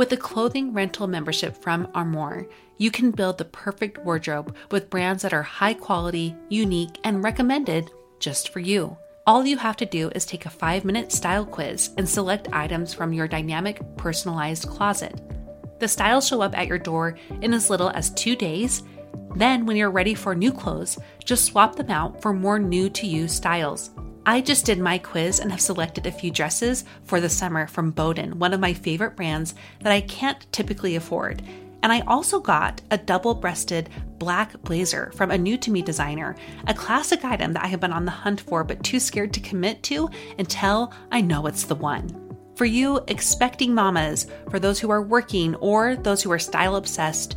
With a clothing rental membership from Armoire, you can build the perfect wardrobe with brands that are high quality, unique, and recommended just for you. All you have to do is take a five minute style quiz and select items from your dynamic, personalized closet. The styles show up at your door in as little as two days. Then, when you're ready for new clothes, just swap them out for more new to you styles. I just did my quiz and have selected a few dresses for the summer from Boden, one of my favorite brands that I can't typically afford. And I also got a double breasted black blazer from a new to me designer, a classic item that I have been on the hunt for but too scared to commit to until I know it's the one. For you, expecting mamas, for those who are working or those who are style obsessed,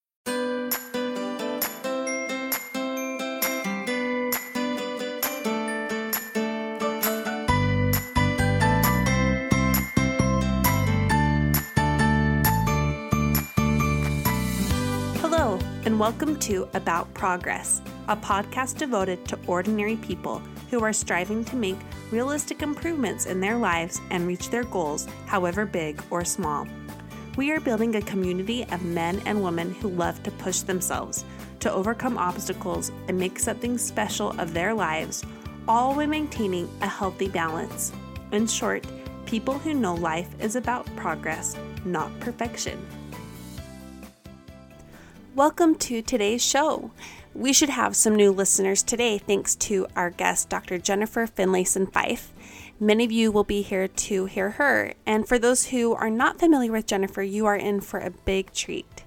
Welcome to About Progress, a podcast devoted to ordinary people who are striving to make realistic improvements in their lives and reach their goals, however big or small. We are building a community of men and women who love to push themselves, to overcome obstacles, and make something special of their lives, all while maintaining a healthy balance. In short, people who know life is about progress, not perfection. Welcome to today's show. We should have some new listeners today thanks to our guest, Dr. Jennifer Finlayson Fife. Many of you will be here to hear her, and for those who are not familiar with Jennifer, you are in for a big treat.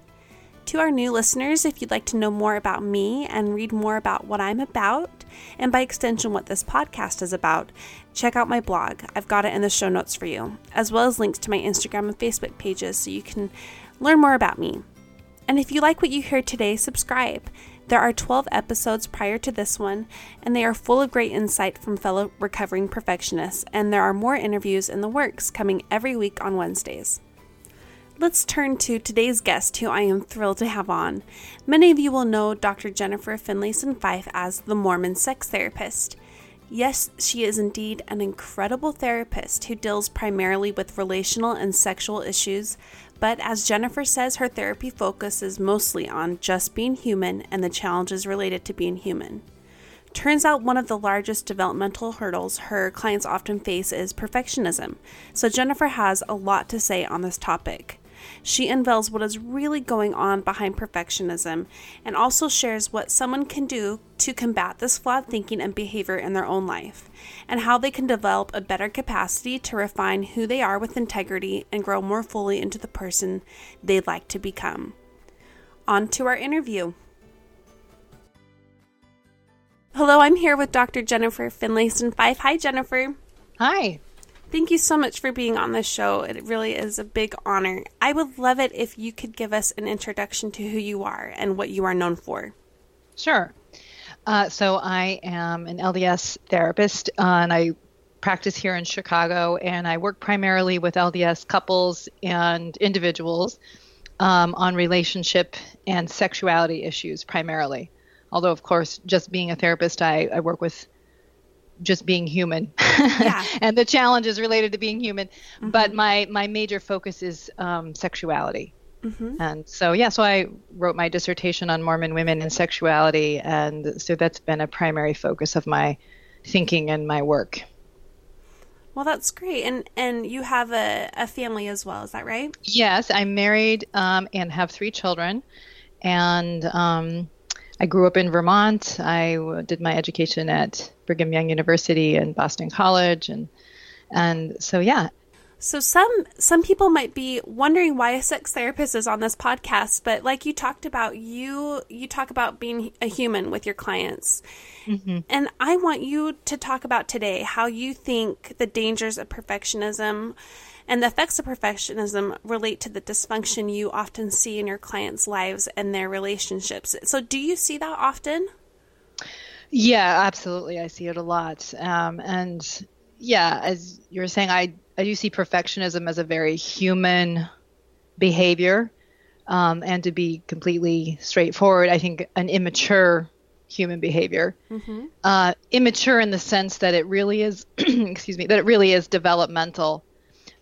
To our new listeners, if you'd like to know more about me and read more about what I'm about, and by extension, what this podcast is about, check out my blog. I've got it in the show notes for you, as well as links to my Instagram and Facebook pages so you can learn more about me. And if you like what you hear today, subscribe. There are 12 episodes prior to this one, and they are full of great insight from fellow recovering perfectionists, and there are more interviews in the works coming every week on Wednesdays. Let's turn to today's guest, who I am thrilled to have on. Many of you will know Dr. Jennifer Finlayson Fife as the Mormon sex therapist. Yes, she is indeed an incredible therapist who deals primarily with relational and sexual issues, but as Jennifer says, her therapy focuses mostly on just being human and the challenges related to being human. Turns out one of the largest developmental hurdles her clients often face is perfectionism, so Jennifer has a lot to say on this topic. She unveils what is really going on behind perfectionism and also shares what someone can do to combat this flawed thinking and behavior in their own life, and how they can develop a better capacity to refine who they are with integrity and grow more fully into the person they'd like to become. On to our interview. Hello, I'm here with Dr. Jennifer Finlayson Fife. Hi, Jennifer. Hi. Thank you so much for being on the show. It really is a big honor. I would love it if you could give us an introduction to who you are and what you are known for. Sure. Uh, so I am an LDS therapist, uh, and I practice here in Chicago, and I work primarily with LDS couples and individuals um, on relationship and sexuality issues primarily. Although, of course, just being a therapist, I, I work with just being human yeah. and the challenges related to being human. Mm-hmm. But my, my major focus is um, sexuality. Mm-hmm. And so, yeah, so I wrote my dissertation on Mormon women and sexuality. And so that's been a primary focus of my thinking and my work. Well, that's great. And and you have a, a family as well, is that right? Yes, I'm married um, and have three children. And um, I grew up in Vermont. I did my education at Brigham Young University and Boston College. And, and so, yeah, so some some people might be wondering why a sex therapist is on this podcast, but like you talked about, you you talk about being a human with your clients. Mm-hmm. And I want you to talk about today how you think the dangers of perfectionism and the effects of perfectionism relate to the dysfunction you often see in your clients' lives and their relationships. So do you see that often? Yeah, absolutely. I see it a lot. Um, and yeah, as you were saying, I I do see perfectionism as a very human behavior. Um, and to be completely straightforward, I think an immature human behavior. Mm-hmm. Uh, immature in the sense that it really is, excuse me, that it really is developmental.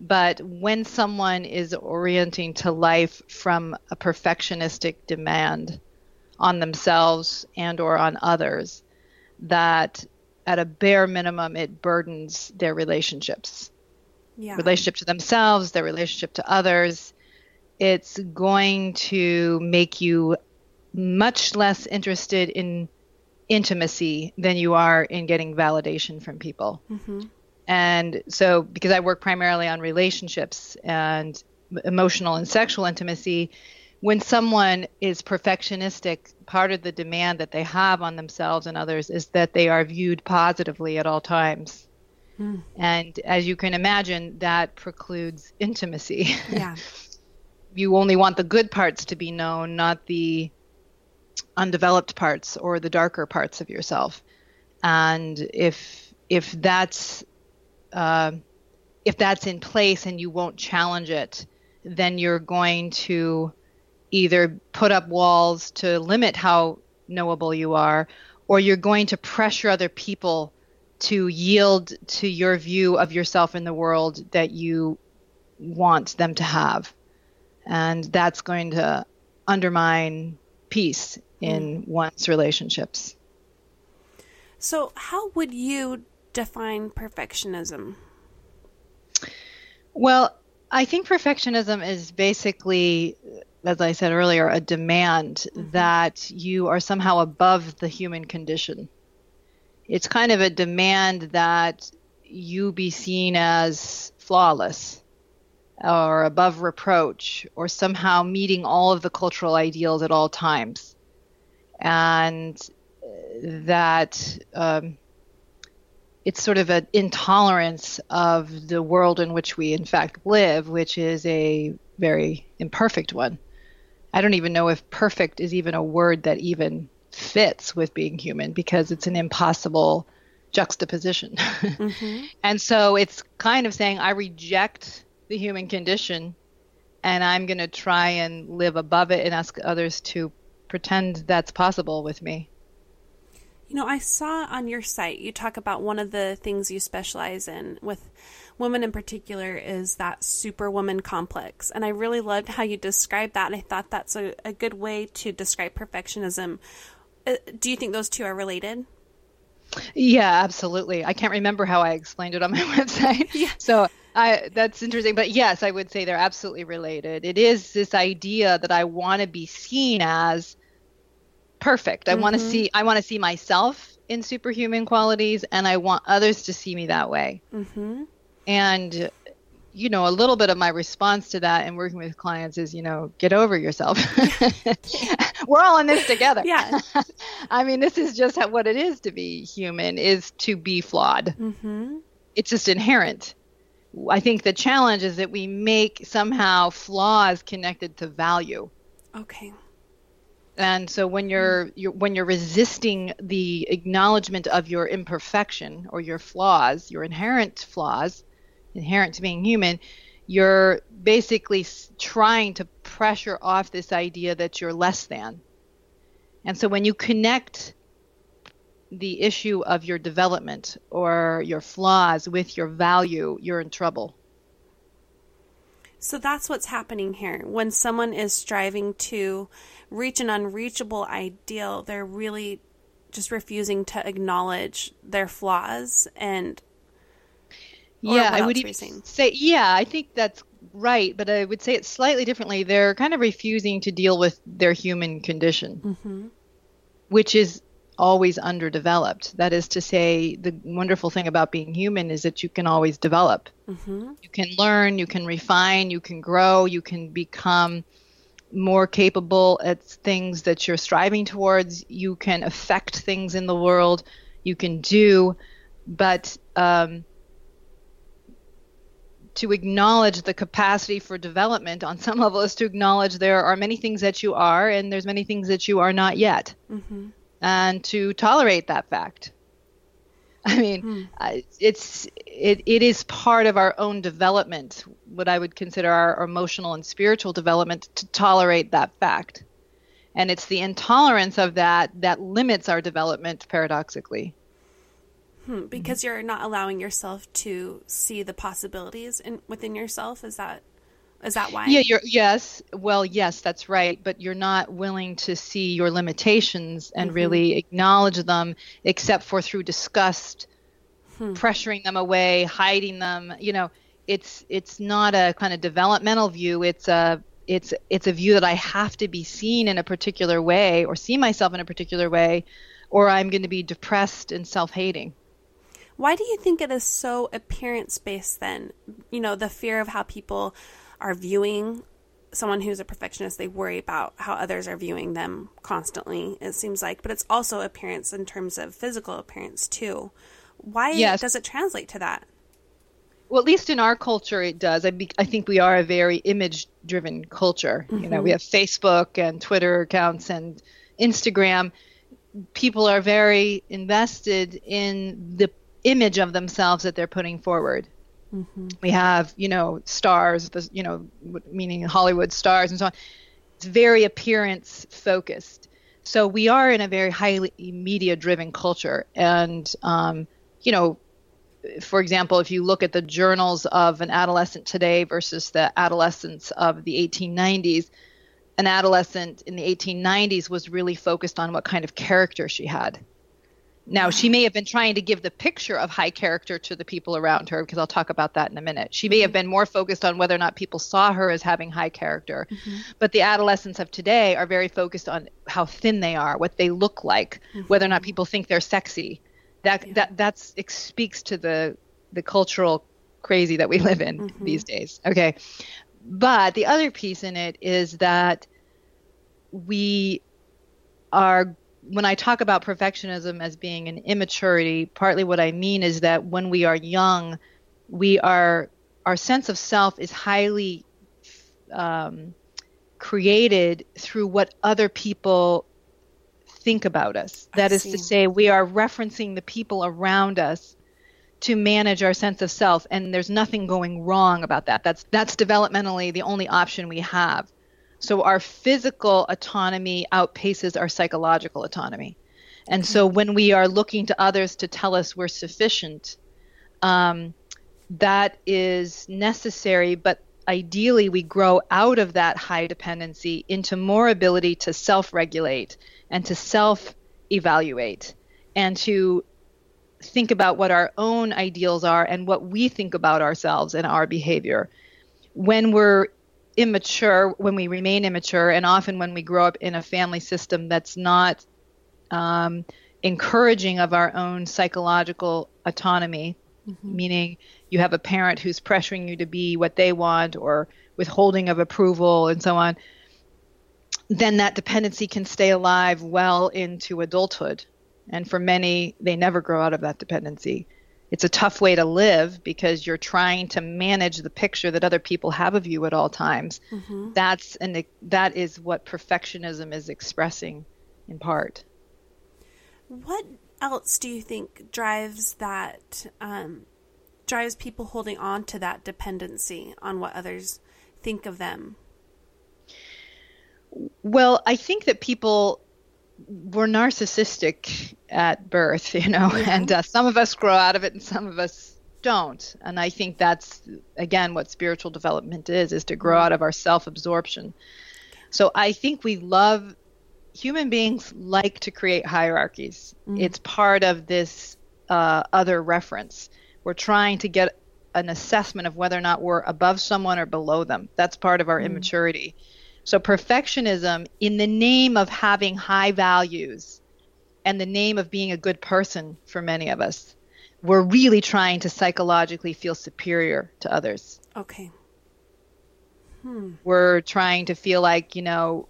But when someone is orienting to life from a perfectionistic demand on themselves and or on others, that at a bare minimum it burdens their relationships yeah. relationship to themselves, their relationship to others. It's going to make you much less interested in intimacy than you are in getting validation from people. Mm-hmm. And so, because I work primarily on relationships and emotional and sexual intimacy, when someone is perfectionistic, part of the demand that they have on themselves and others is that they are viewed positively at all times. Mm. And as you can imagine, that precludes intimacy. Yeah. you only want the good parts to be known, not the undeveloped parts or the darker parts of yourself. And if if that's uh, if that's in place and you won't challenge it, then you're going to either put up walls to limit how knowable you are, or you're going to pressure other people to yield to your view of yourself in the world that you want them to have. And that's going to undermine peace in mm. one's relationships. So, how would you define perfectionism? Well, I think perfectionism is basically, as I said earlier, a demand mm-hmm. that you are somehow above the human condition it's kind of a demand that you be seen as flawless or above reproach or somehow meeting all of the cultural ideals at all times. And that um, it's sort of an intolerance of the world in which we, in fact, live, which is a very imperfect one. I don't even know if perfect is even a word that even fits with being human because it's an impossible juxtaposition. Mm-hmm. and so it's kind of saying, I reject the human condition and I'm going to try and live above it and ask others to pretend that's possible with me. You know, I saw on your site you talk about one of the things you specialize in with women in particular is that superwoman complex. And I really loved how you described that. And I thought that's a, a good way to describe perfectionism uh, do you think those two are related? Yeah, absolutely. I can't remember how I explained it on my website. Yeah. So I, that's interesting. But yes, I would say they're absolutely related. It is this idea that I want to be seen as perfect. I mm-hmm. want to see I want to see myself in superhuman qualities and I want others to see me that way. Mm-hmm. And you know, a little bit of my response to that and working with clients is, you know, get over yourself. We're all in this together. Yeah. I mean, this is just what it is to be human, is to be flawed. Mm-hmm. It's just inherent. I think the challenge is that we make somehow flaws connected to value. Okay. And so when you're, you're when you're resisting the acknowledgement of your imperfection or your flaws, your inherent flaws, inherent to being human, you're basically trying to pressure off this idea that you're less than. And so when you connect the issue of your development or your flaws with your value, you're in trouble. So that's what's happening here. When someone is striving to reach an unreachable ideal, they're really just refusing to acknowledge their flaws and yeah, I would even say yeah, I think that's right, but I would say it slightly differently. They're kind of refusing to deal with their human condition, mm-hmm. which is always underdeveloped. That is to say, the wonderful thing about being human is that you can always develop. Mm-hmm. You can learn, you can refine, you can grow, you can become more capable at things that you're striving towards. You can affect things in the world. You can do, but um, to acknowledge the capacity for development on some level is to acknowledge there are many things that you are and there's many things that you are not yet. Mm-hmm and to tolerate that fact. I mean, uh, it's it, it is part of our own development, what I would consider our emotional and spiritual development, to tolerate that fact. And it's the intolerance of that that limits our development, paradoxically. Hmm, because mm-hmm. you're not allowing yourself to see the possibilities in, within yourself. Is that is that why? Yeah, you're yes. Well, yes, that's right. But you're not willing to see your limitations and mm-hmm. really acknowledge them, except for through disgust, hmm. pressuring them away, hiding them. You know, it's it's not a kind of developmental view. It's a it's it's a view that I have to be seen in a particular way or see myself in a particular way, or I'm going to be depressed and self-hating. Why do you think it is so appearance based then? You know, the fear of how people are viewing someone who's a perfectionist, they worry about how others are viewing them constantly, it seems like. But it's also appearance in terms of physical appearance, too. Why yes. does it translate to that? Well, at least in our culture, it does. I, be, I think we are a very image driven culture. Mm-hmm. You know, we mm-hmm. have Facebook and Twitter accounts and Instagram. People are very invested in the image of themselves that they're putting forward. Mm-hmm. We have, you know, stars, the, you know, meaning Hollywood stars and so on. It's very appearance focused. So we are in a very highly media driven culture. And, um, you know, for example, if you look at the journals of an adolescent today versus the adolescents of the 1890s, an adolescent in the 1890s was really focused on what kind of character she had. Now, she may have been trying to give the picture of high character to the people around her, because I'll talk about that in a minute. She may have mm-hmm. been more focused on whether or not people saw her as having high character. Mm-hmm. But the adolescents of today are very focused on how thin they are, what they look like, mm-hmm. whether or not people think they're sexy. That yeah. that that's it speaks to the the cultural crazy that we live in mm-hmm. these days. Okay. But the other piece in it is that we are when I talk about perfectionism as being an immaturity, partly what I mean is that when we are young, we are our sense of self is highly um, created through what other people think about us. That I is see. to say, we are referencing the people around us to manage our sense of self, and there's nothing going wrong about that. That's that's developmentally the only option we have. So our physical autonomy outpaces our psychological autonomy. And so when we are looking to others to tell us we're sufficient, um, that is necessary, but ideally we grow out of that high dependency into more ability to self regulate and to self evaluate and to think about what our own ideals are and what we think about ourselves and our behavior. When we're immature when we remain immature and often when we grow up in a family system that's not um, encouraging of our own psychological autonomy mm-hmm. meaning you have a parent who's pressuring you to be what they want or withholding of approval and so on then that dependency can stay alive well into adulthood and for many they never grow out of that dependency it's a tough way to live because you're trying to manage the picture that other people have of you at all times. Mm-hmm. That's and that is what perfectionism is expressing in part. What else do you think drives that um, drives people holding on to that dependency on what others think of them? Well, I think that people were narcissistic at birth, you know, yeah. and uh, some of us grow out of it and some of us don't. And I think that's again what spiritual development is is to grow mm-hmm. out of our self-absorption. So I think we love human beings like to create hierarchies. Mm-hmm. It's part of this uh, other reference. We're trying to get an assessment of whether or not we're above someone or below them. That's part of our mm-hmm. immaturity. So, perfectionism, in the name of having high values and the name of being a good person for many of us, we're really trying to psychologically feel superior to others. Okay. Hmm. We're trying to feel like, you know,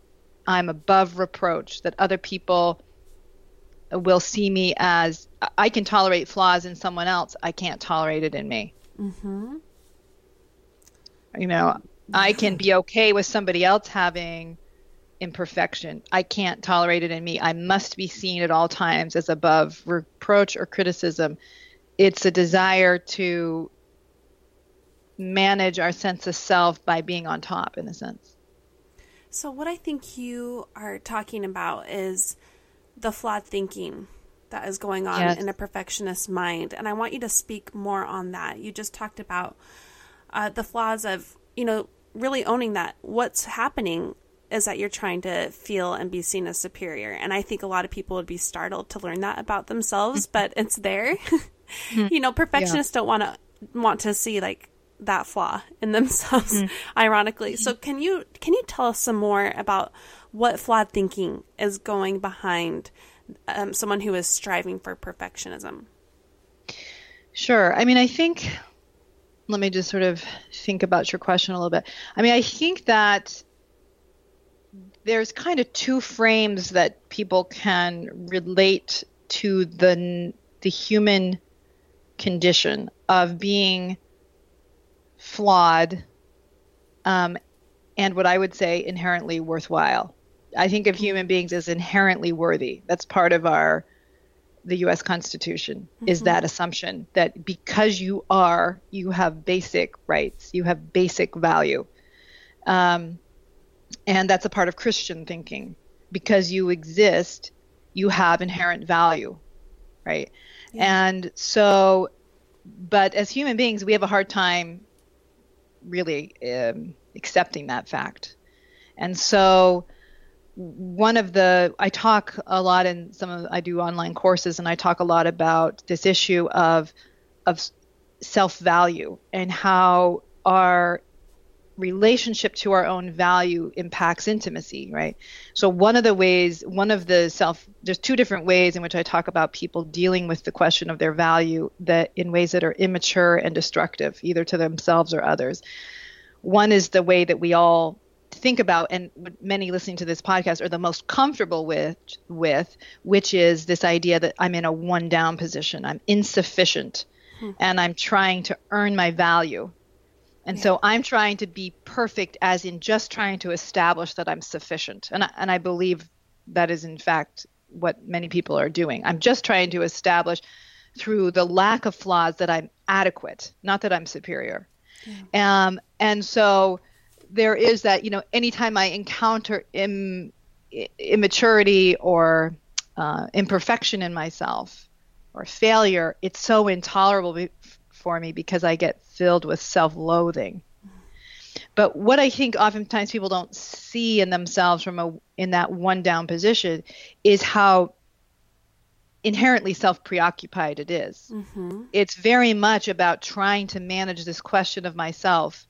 I'm above reproach, that other people will see me as I can tolerate flaws in someone else, I can't tolerate it in me. Mm-hmm. You know, I can be okay with somebody else having imperfection. I can't tolerate it in me. I must be seen at all times as above reproach or criticism. It's a desire to manage our sense of self by being on top, in a sense. So, what I think you are talking about is the flawed thinking that is going on yes. in a perfectionist mind. And I want you to speak more on that. You just talked about uh, the flaws of, you know, really owning that what's happening is that you're trying to feel and be seen as superior. And I think a lot of people would be startled to learn that about themselves, but it's there. you know, perfectionists yeah. don't want to want to see like that flaw in themselves mm. ironically. So can you can you tell us some more about what flawed thinking is going behind um, someone who is striving for perfectionism? Sure. I mean, I think let me just sort of think about your question a little bit. I mean, I think that there's kind of two frames that people can relate to the the human condition of being flawed um, and what I would say inherently worthwhile. I think of human beings as inherently worthy. That's part of our the US Constitution mm-hmm. is that assumption that because you are, you have basic rights, you have basic value. Um, and that's a part of Christian thinking. Because you exist, you have inherent value, right? Yeah. And so, but as human beings, we have a hard time really um, accepting that fact. And so, one of the I talk a lot in some of I do online courses and I talk a lot about this issue of of self value and how our relationship to our own value impacts intimacy right? So one of the ways one of the self there's two different ways in which i talk about people dealing with the question of their value that in ways that are immature and destructive either to themselves or others. One is the way that we all think about and many listening to this podcast are the most comfortable with with which is this idea that I'm in a one down position I'm insufficient hmm. and I'm trying to earn my value and yeah. so I'm trying to be perfect as in just trying to establish that I'm sufficient and I, and I believe that is in fact what many people are doing I'm just trying to establish through the lack of flaws that I'm adequate not that I'm superior yeah. um, and so there is that you know anytime I encounter Im, immaturity or uh, imperfection in myself or failure, it's so intolerable be- for me because I get filled with self-loathing. But what I think oftentimes people don't see in themselves from a in that one down position is how inherently self preoccupied it is. Mm-hmm. It's very much about trying to manage this question of myself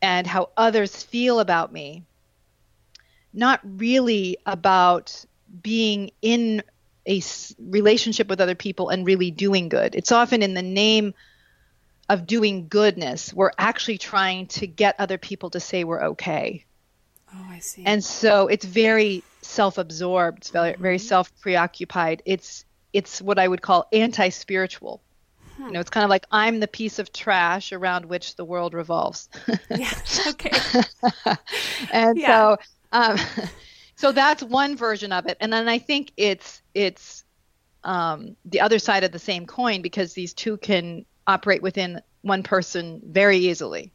and how others feel about me, not really about being in a relationship with other people and really doing good. It's often in the name of doing goodness, we're actually trying to get other people to say we're okay. Oh, I see. And so it's very self-absorbed, very, mm-hmm. very self-preoccupied. It's it's what I would call anti-spiritual. You know, it's kind of like I'm the piece of trash around which the world revolves. yeah. Okay. and yeah. so, um, so that's one version of it. And then I think it's it's um, the other side of the same coin because these two can operate within one person very easily.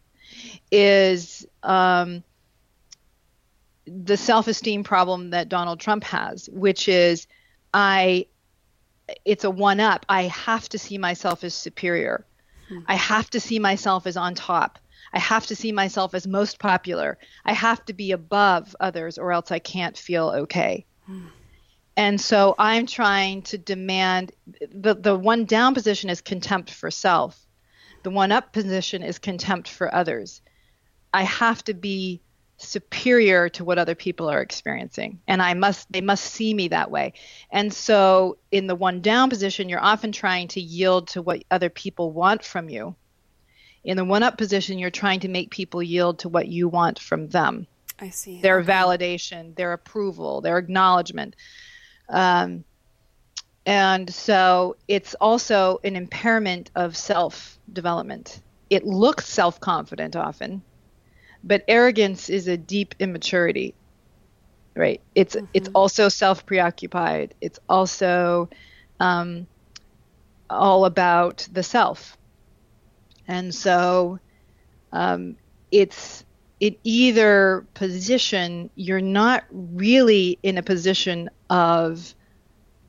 Is um, the self-esteem problem that Donald Trump has, which is I it's a one up. I have to see myself as superior. Hmm. I have to see myself as on top. I have to see myself as most popular. I have to be above others or else I can't feel okay. Hmm. And so I'm trying to demand the the one down position is contempt for self. The one up position is contempt for others. I have to be superior to what other people are experiencing. And i must they must see me that way. And so in the one down position you're often trying to yield to what other people want from you. In the one up position you're trying to make people yield to what you want from them. I see. Their okay. validation their approval their acknowledgement. Um, and so it's also an impairment of self development it looks self confident often but arrogance is a deep immaturity right? It's mm-hmm. it's also self preoccupied it's also um, all about the self. And so um, it's in either position you're not really in a position of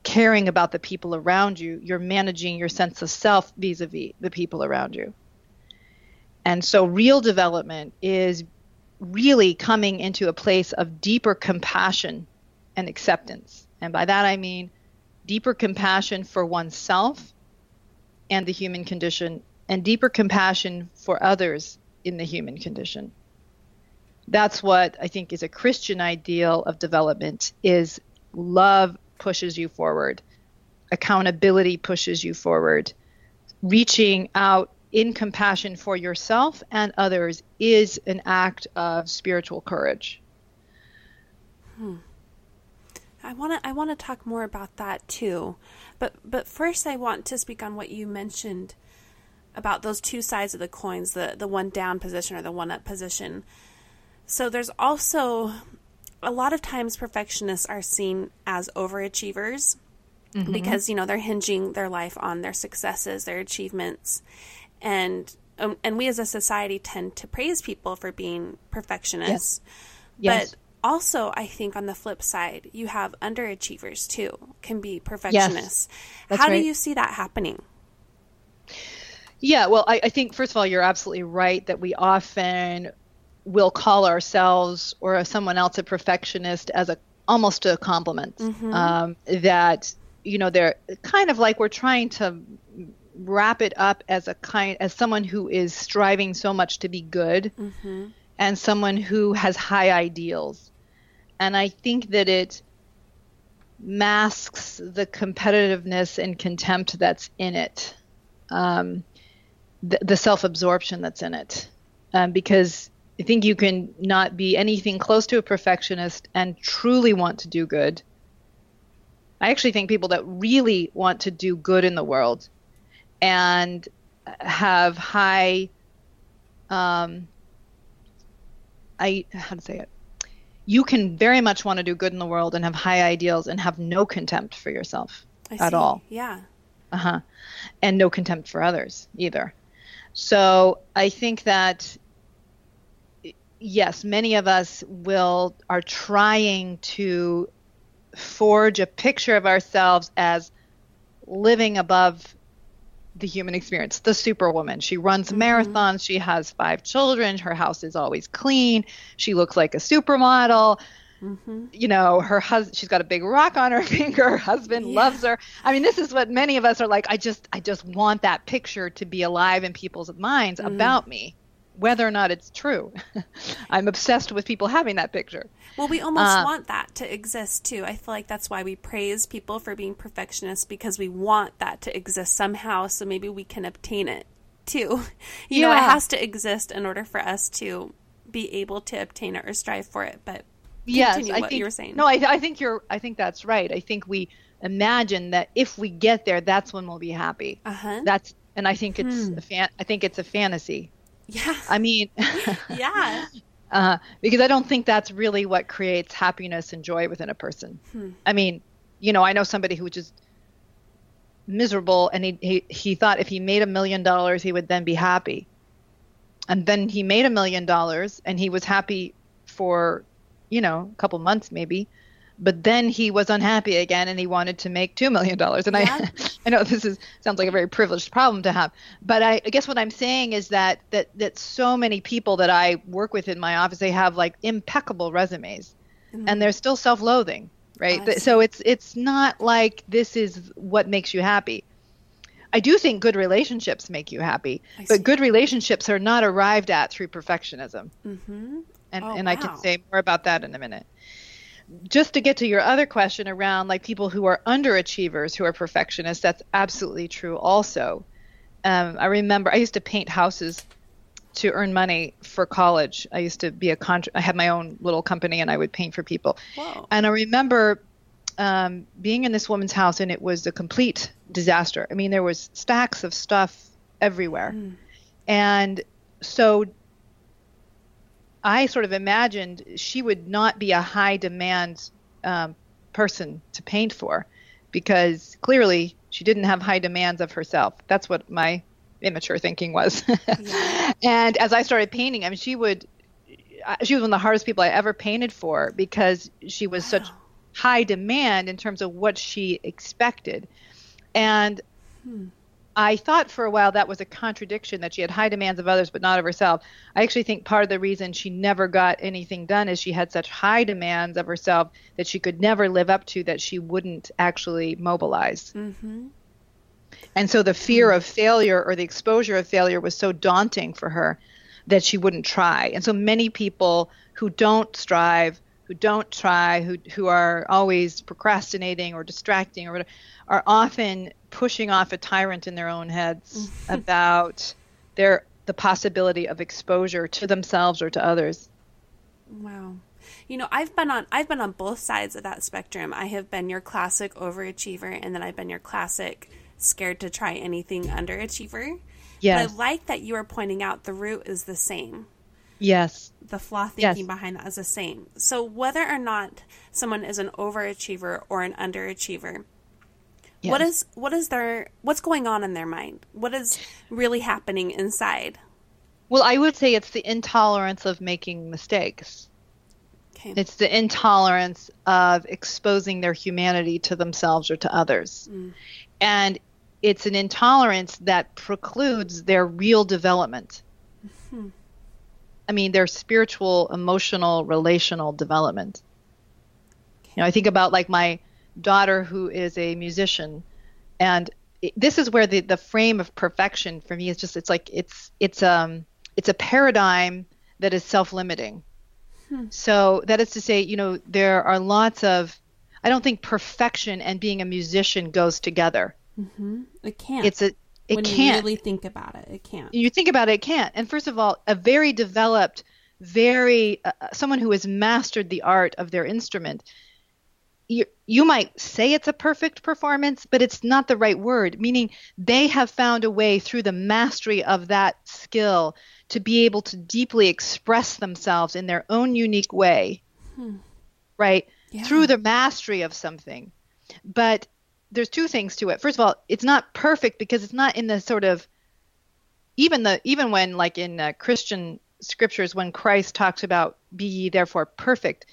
caring about the people around you. You're managing your sense of self vis-a-vis the people around you and so, real development is really coming into a place of deeper compassion and acceptance. And by that, I mean deeper compassion for oneself and the human condition, and deeper compassion for others in the human condition. That's what I think is a Christian ideal of development is love pushes you forward. Accountability pushes you forward. Reaching out in compassion for yourself and others is an act of spiritual courage. Hmm. I want to I want to talk more about that too. But but first I want to speak on what you mentioned about those two sides of the coins, the the one down position or the one up position. So there's also a lot of times perfectionists are seen as overachievers mm-hmm. because you know they're hinging their life on their successes, their achievements and um, and we as a society tend to praise people for being perfectionists. Yes. yes. But also, I think on the flip side, you have underachievers too, can be perfectionists. Yes. How right. do you see that happening? Yeah, well, I, I, think first of all, you're absolutely right that we often will call ourselves or someone else a perfectionist as a almost a compliment. Mm-hmm. Um, that you know they're kind of like we're trying to wrap it up as a kind as someone who is striving so much to be good mm-hmm. and someone who has high ideals. And i think that it masks the competitiveness and contempt that's in it um, the, the self-absorption that's in it. Um, because i think you can not be anything close to a perfectionist and truly want to do good. I actually think people that really want to do good in the world and have high um, I how to say it. You can very much want to do good in the world and have high ideals and have no contempt for yourself I at see. all. Yeah. Uh huh. And no contempt for others either. So I think that yes, many of us will are trying to forge a picture of ourselves as living above the human experience, the superwoman. She runs mm-hmm. marathons, she has five children, her house is always clean, she looks like a supermodel. Mm-hmm. You know, her husband, she's got a big rock on her finger. Her husband yeah. loves her. I mean, this is what many of us are like. I just, I just want that picture to be alive in people's minds mm. about me whether or not it's true. I'm obsessed with people having that picture. Well, we almost uh, want that to exist too. I feel like that's why we praise people for being perfectionists because we want that to exist somehow so maybe we can obtain it too. You yeah. know, it has to exist in order for us to be able to obtain it or strive for it. But yes, I think, you were saying. No, I, I think you're I think that's right. I think we imagine that if we get there that's when we'll be happy. Uh-huh. That's and I think it's Hmm. a fan. I think it's a fantasy. Yeah. I mean, Yeah. uh, because I don't think that's really what creates happiness and joy within a person. Hmm. I mean, you know, I know somebody who was just miserable, and he he he thought if he made a million dollars, he would then be happy. And then he made a million dollars, and he was happy for, you know, a couple months maybe. But then he was unhappy again, and he wanted to make two million dollars. And Yeah. I, I know this is sounds like a very privileged problem to have, but I, I guess what I'm saying is that that that so many people that I work with in my office, they have like impeccable resumes, and they're still self-loathing, right? See. So it's it's not like this is what makes you happy. I do think good relationships make you happy, I see. but good relationships are not arrived at through perfectionism. Mm-hmm. And, Oh, and I can say more about that in a minute. Just to get to your other question around like people who are underachievers who are perfectionists, that's absolutely true also. Um, I remember I used to paint houses to earn money for college. I used to be a contra- I had my own little company and I would paint for people. Whoa. And I remember um, being in this woman's house, and it was a complete disaster. I mean, there was stacks of stuff everywhere, and so I sort of imagined she would not be a high demand um, person to paint for, because clearly she didn't have high demands of herself. That's what my immature thinking was. Yeah. and as I started painting, I mean, she would she was one of the hardest people I ever painted for because she was such high demand in terms of what she expected. And I thought for a while that was a contradiction that she had high demands of others but not of herself. I actually think part of the reason she never got anything done is she had such high demands of herself that she could never live up to that she wouldn't actually mobilize. Mm-hmm. And so the fear of failure or the exposure of failure was so daunting for her that she wouldn't try. And so many people who don't strive, who don't try, who who are always procrastinating or distracting or whatever, are often pushing off a tyrant in their own heads mm. about their the possibility of exposure to themselves or to others. Wow. You know, I've been on I've been on both sides of that spectrum. I have been your classic overachiever and then I've been your classic scared to try anything underachiever. Yes. But I like that you are pointing out the root is the same. Yes. The flaw Yes. thinking behind that is the same. So whether or not someone is an overachiever or an underachiever, what is what is their what's going on in their mind? What is really happening inside? Well, I would say it's the intolerance of making mistakes. Okay. It's the intolerance of exposing their humanity to themselves or to others. Mm. And it's an intolerance that precludes their real development. Hmm. I mean, their spiritual, emotional, relational development. You know, I think about like my daughter who is a musician and this is where the, the frame of perfection for me is just it's like it's it's um it's a paradigm that is self-limiting so that is to say, you know, there are lots of. I don't think perfection and being a musician goes together. It can't. It's a. It when can't. you really think about it, it can't. you think about it, it can't. And first of all, a very developed, very uh, someone who has mastered the art of their instrument. You, you might say it's a perfect performance, but it's not the right word. Meaning, they have found a way through the mastery of that skill to be able to deeply express themselves in their own unique way, right? Yeah. Through the mastery of something. But there's two things to it. First of all, it's not perfect because it's not in the sort of even the even when like in uh, Christian scriptures when Christ talks about be ye therefore perfect,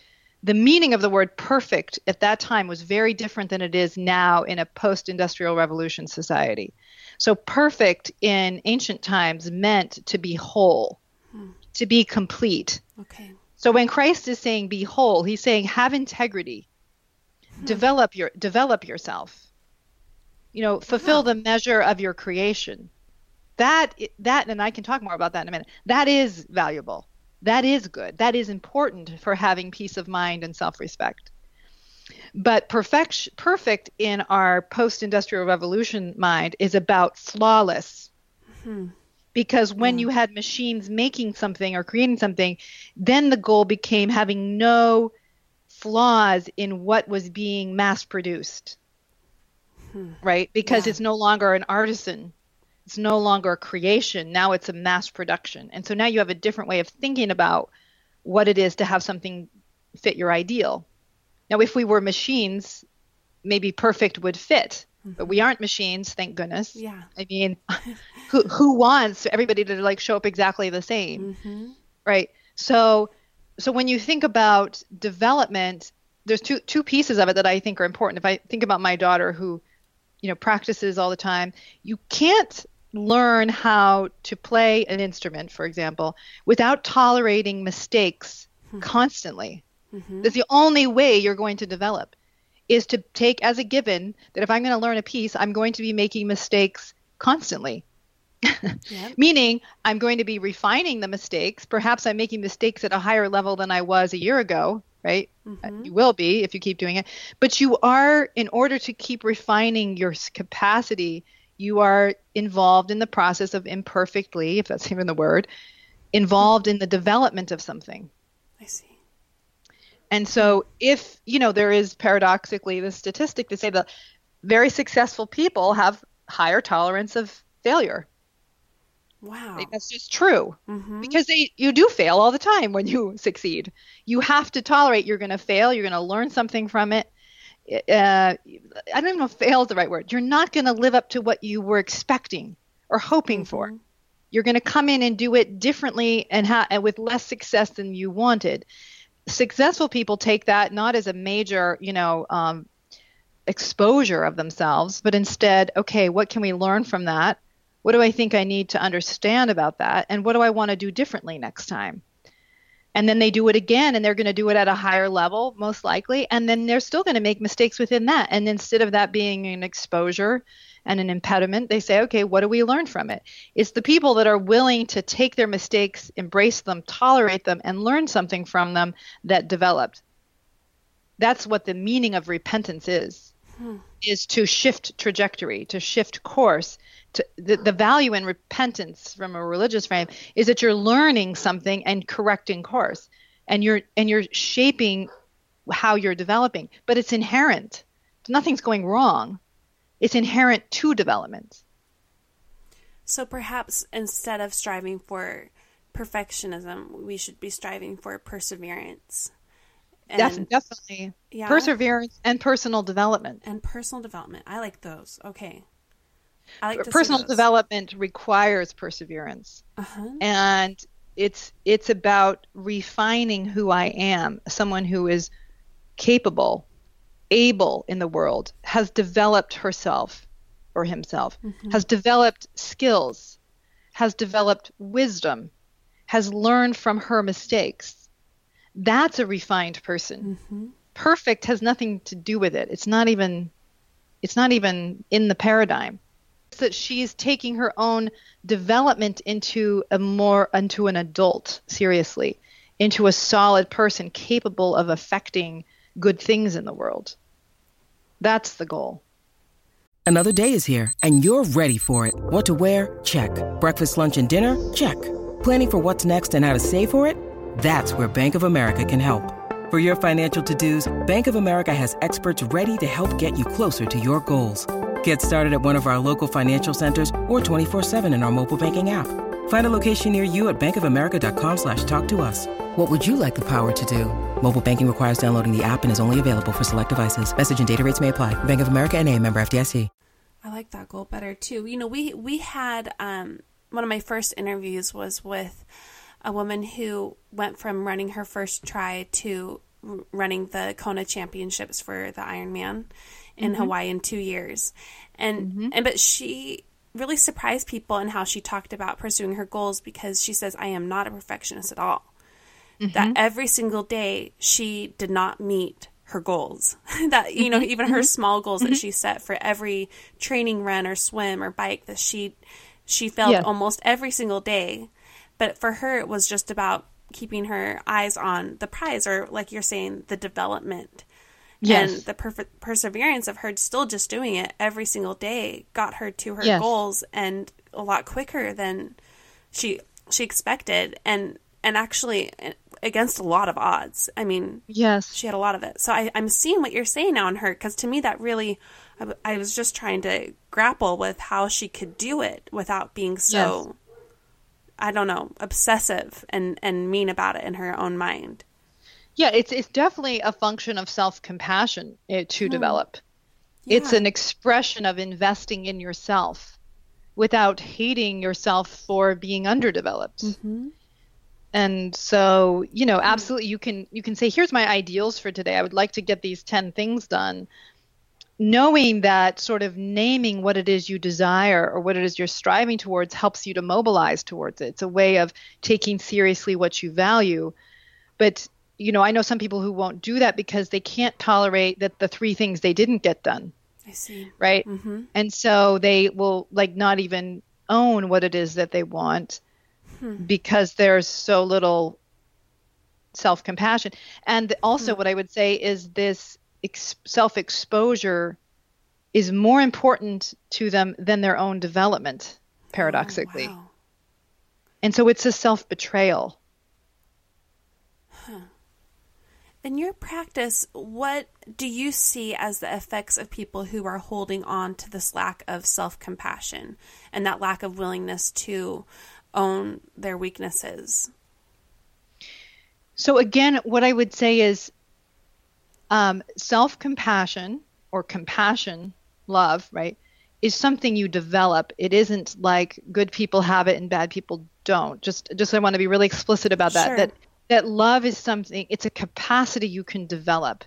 the meaning of the word perfect at that time was very different than it is now in a post-industrial revolution society. So perfect in ancient times meant to be whole, hmm. to be complete. Okay. So when Christ is saying be whole, he's saying have integrity. Hmm. Develop your develop yourself. You know, fulfill the measure of your creation. That that and I can talk more about that in a minute. That is valuable. That is good. That is important for having peace of mind and self-respect. But perfect perfect in our post-industrial revolution mind is about flawless hmm. because when hmm. you had machines making something or creating something, then the goal became having no flaws in what was being mass produced. Hmm. Right? Because Yeah. it's no longer an artisan It's no longer a creation. Now it's a mass production. And so now you have a different way of thinking about what it is to have something fit your ideal. Now, if we were machines, maybe perfect would fit, mm-hmm. but we aren't machines, thank goodness. Yeah. I mean, who who wants everybody to like show up exactly the same, mm-hmm. right? So, so when you think about development, there's two two pieces of it that I think are important. If I think about my daughter who, you know, practices all the time, you can't learn how to play an instrument, for example, without tolerating mistakes mm-hmm. constantly. Mm-hmm. That's the only way you're going to develop is to take as a given that if I'm going to learn a piece, I'm going to be making mistakes constantly. yep. Meaning, I'm going to be refining the mistakes. Perhaps I'm making mistakes at a higher level than I was a year ago, right? Mm-hmm. You will be if you keep doing it. But you are, in order to keep refining your capacity, you are involved in the process of imperfectly, if that's even the word, involved in the development of something. I see. And so, if, you know, there is paradoxically the statistic to say that very successful people have higher tolerance of failure. Wow. That's just true. Mm-hmm. Because they you do fail all the time when you succeed. You have to tolerate you're going to fail, you're going to learn something from it. Uh, I don't even know if fail is the right word. You're not going to live up to what you were expecting or hoping mm-hmm. for. You're going to come in and do it differently and, ha- and with less success than you wanted successful people take that not as a major, you know, um, exposure of themselves, but instead, okay, what can we learn from that? What do I think I need to understand about that? And what do I want to do differently next time? And then they do it again and they're going to do it at a higher level, most likely. And then they're still going to make mistakes within that. And instead of that being an exposure, and an impediment, they say, okay, what do we learn from it? It's the people that are willing to take their mistakes, embrace them, tolerate them, and learn something from them that developed. That's what the meaning of repentance is. Hmm. Is to shift trajectory, to shift course. To, the, the value in repentance from a religious frame is that you're learning something and correcting course, and you're and you're shaping how you're developing. But it's inherent. Nothing's going wrong it's inherent to development. So perhaps instead of striving for perfectionism, we should be striving for perseverance. And, definitely. Yeah. Perseverance and personal development. And personal development. I like those. Okay. I like personal development requires perseverance. Uh-huh. And it's it's about refining who I am, someone who is capable able in the world, has developed herself or himself, mm-hmm. has developed skills, has developed wisdom, has learned from her mistakes. That's a refined person. Mm-hmm. Perfect has nothing to do with it. It's not even it's not even in the paradigm. That she's taking her own development into a more into an adult seriously, into a solid person capable of affecting good things in the world. That's the goal. Another day is here, and you're ready for it. What to wear? Check. Breakfast, lunch, and dinner? Check. Planning for what's next and how to save for it? That's where Bank of America can help. For your financial to dos, Bank of America has experts ready to help get you closer to your goals. Get started at one of our local financial centers or 24-7 in our mobile banking app. Find a location near you at bankofamerica.com slash talk to us. What would you like the power to do? Mobile banking requires downloading the app and is only available for select devices. Message and data rates may apply. Bank of America and a member FDIC. I like that goal better too. You know, we we had um, one of my first interviews was with a woman who went from running her first tri to running the Kona Championships for the Ironman in mm-hmm. Hawaii in 2 years. And mm-hmm. and but she really surprised people in how she talked about pursuing her goals because she says I am not a perfectionist at all mm-hmm. that every single day she did not meet her goals. that, you know, mm-hmm. even her mm-hmm. small goals that mm-hmm. she set for every training run or swim or bike that she she failed yeah. almost every single day. But for her it was just about keeping her eyes on the prize or like you're saying the development. Yes. And the perfect perseverance of her still just doing it every single day got her to her yes. goals and a lot quicker than she she expected and and actually eh, against a lot of odds. I mean, yes, she had a lot of it. So I, I'm seeing what you're saying now in her because to me that really, I, I, was just trying to grapple with how she could do it without being so, yes. I don't know, obsessive and and mean about it in her own mind. Yeah, it's it's definitely a function of self compassion eh, to hmm. develop. Yeah. It's an expression of investing in yourself without hating yourself for being underdeveloped. Mm-hmm and so you know absolutely you can you can say here's my ideals for today i would like to get these 10 things done knowing that sort of naming what it is you desire or what it is you're striving towards helps you to mobilize towards it it's a way of taking seriously what you value but you know i know some people who won't do that because they can't tolerate that the three things they didn't get done i see right mm-hmm. and so they will like not even own what it is that they want hmm. because there's so little self compassion. And also, hmm. what I would say is this ex- self exposure is more important to them than their own development, paradoxically. Oh, wow. And so it's a self betrayal. Huh. In your practice, what do you see as the effects of people who are holding on to this lack of self compassion and that lack of willingness to own their weaknesses. So, again, what I would say is um, self compassion or compassion, love, right, is something you develop. It isn't like good people have it and bad people don't. Just, just I want to be really explicit about that. Sure. That that love is something. It's a capacity you can develop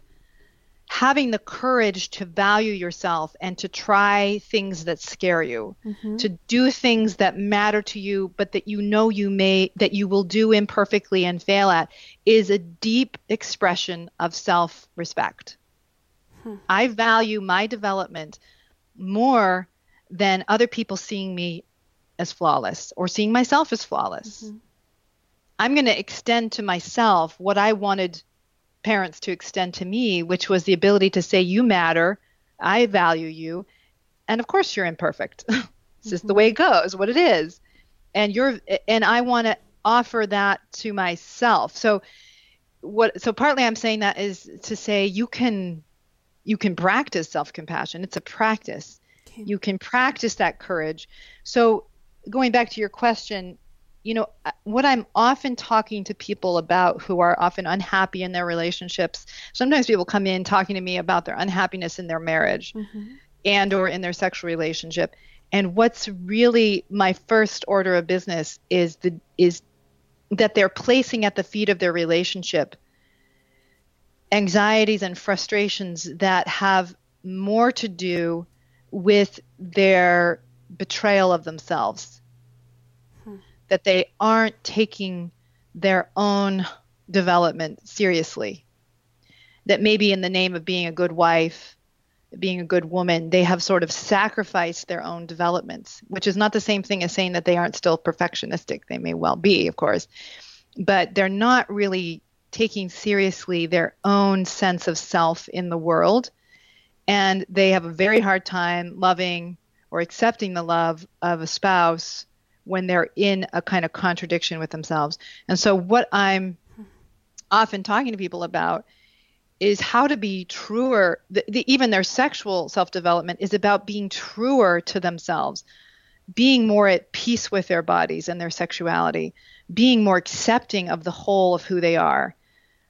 having the courage to value yourself and to try things that scare you mm-hmm. to do things that matter to you but that you know you may that you will do imperfectly and fail at is a deep expression of self-respect hmm. i value my development more than other people seeing me as flawless or seeing myself as flawless mm-hmm. I'm going to extend to myself what i wanted parents to extend to me, which was the ability to say, You matter, I value you, and of course you're imperfect. it's mm-hmm. just the way it goes, what it is. And you're and I want to offer that to myself. So what so partly I'm saying that is to say you can you can practice self-compassion. It's a practice. Okay. You can practice that courage. So going back to your question, you know, uh, what I'm often talking to people about who are often unhappy in their relationships, sometimes people come in talking to me about their unhappiness in their marriage mm-hmm. and or in their sexual relationship. And what's really my first order of business is the is that they're placing at the feet of their relationship anxieties and frustrations that have more to do with their betrayal of themselves that they aren't taking their own development seriously. That maybe in the name of being a good wife, being a good woman, they have sort of sacrificed their own developments, which is not the same thing as saying that they aren't still perfectionistic. They may well be, of course, but they're not really taking seriously their own sense of self in the world. And they have a very hard time loving or accepting the love of a spouse when they're in a kind of contradiction with themselves. And so, what I'm often talking to people about is how to be truer. The, the, even their sexual self development is about being truer to themselves, being more at peace with their bodies and their sexuality, being more accepting of the whole of who they are.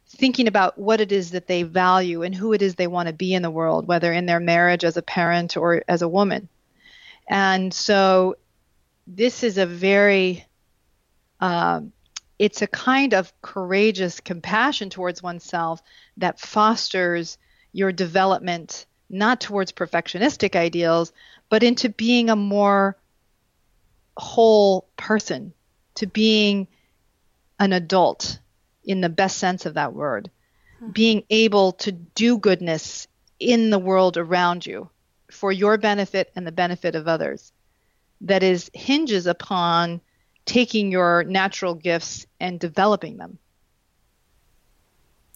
Thinking about what it is that they value and who it is they want to be in the world, whether in their marriage as a parent or as a woman. And so this is a very um, it's a kind of courageous compassion towards oneself that fosters your development not towards perfectionistic ideals but into being a more whole person to being an adult in the best sense of that word hmm. being able to do goodness in the world around you for your benefit and the benefit of others that is hinges upon taking your natural gifts and developing them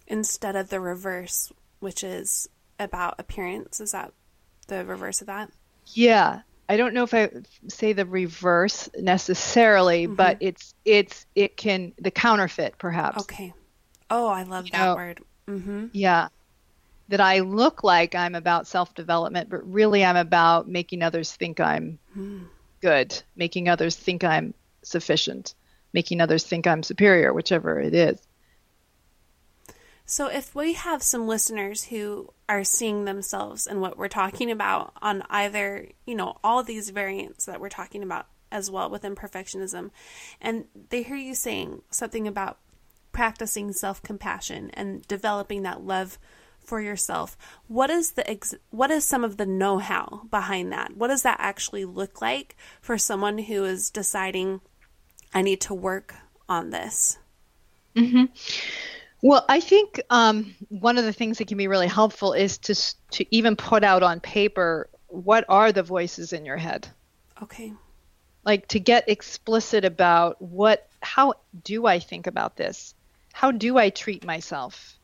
instead of the reverse which is about appearance is that the reverse of that yeah i don't know if i say the reverse necessarily mm-hmm. but it's it's it can the counterfeit perhaps okay Oh, I love that know, word. Mm-hmm. Yeah. That I look like I'm about self development, but really I'm about making others think I'm mm. Good, making others think I'm sufficient, making others think I'm superior, whichever it is. So, if we have some listeners who are seeing themselves and what we're talking about on either, you know, all these variants that we're talking about as well within perfectionism, and they hear you saying something about practicing self compassion and developing that love for yourself, what is the ex- what is some of the know how behind that? What does that actually look like for someone who is deciding, I need to work on this? Mm-hmm. Well, I think um, one of the things that can be really helpful is to to even put out on paper what are the voices in your head. Okay. Like to get explicit about what how do I think about this? How do I treat myself?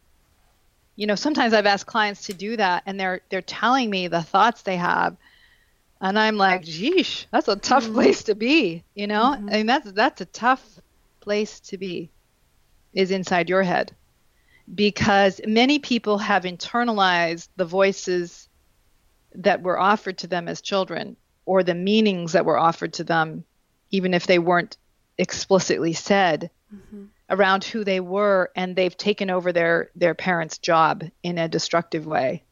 You know, sometimes I've asked clients to do that and they're they're telling me the thoughts they have and I'm like, "Geesh, that's a tough mm-hmm. place to be." You know? Mm-hmm. I mean, that's that's a tough place to be is inside your head because many people have internalized the voices that were offered to them as children or the meanings that were offered to them, even if they weren't explicitly said. Mm-hmm. Around who they were and they've taken over their their parents job in a destructive way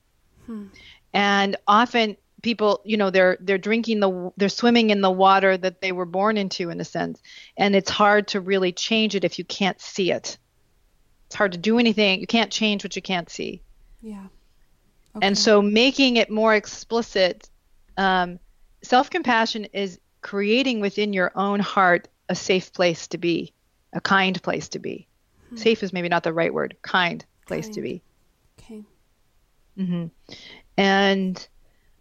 hmm. and often people you know they're they're drinking the they're swimming in the water that they were born into in a sense and it's hard to really change it if you can't see it it's hard to do anything. You can't change what you can't see. Yeah. Okay. And so making it more explicit, um, self compassion is creating within your own heart a safe place to be, a kind place to be. Hmm. Safe is maybe not the right word, kind place kind. to be. Okay. Mm-hmm. And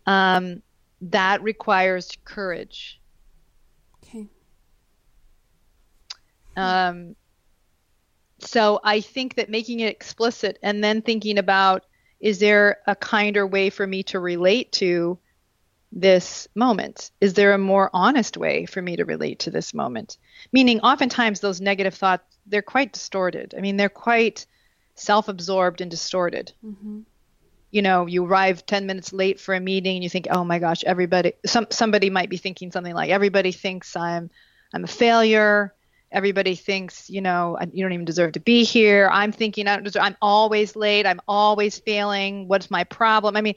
um, that requires courage. Okay. Um, so I think that making it explicit and then thinking about is there a kinder way for me to relate to this moment? Is there a more honest way for me to relate to this moment? Meaning, oftentimes those negative thoughts, they're quite distorted. I mean, they're quite self absorbed and distorted. Mm-hmm. You know, you arrive 10 minutes late for a meeting and you think, oh my gosh, everybody, some, somebody might be thinking something like, everybody thinks I'm, I'm a failure everybody thinks you know you don't even deserve to be here i'm thinking i don't deserve i'm always late i'm always failing what's my problem i mean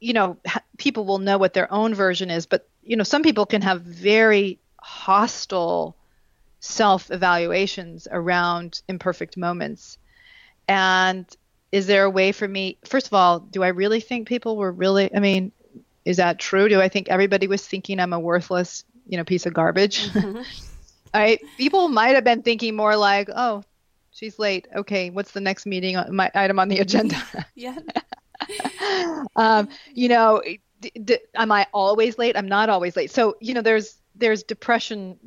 you know people will know what their own version is but you know some people can have very hostile self evaluations around imperfect moments and is there a way for me first of all do i really think people were really i mean is that true do i think everybody was thinking i'm a worthless you know piece of garbage mm-hmm. I people might have been thinking more like, oh, she's late. Okay, what's the next meeting my item on the agenda? yeah. um, you know, d- d- am I always late? I'm not always late. So you know, there's there's depression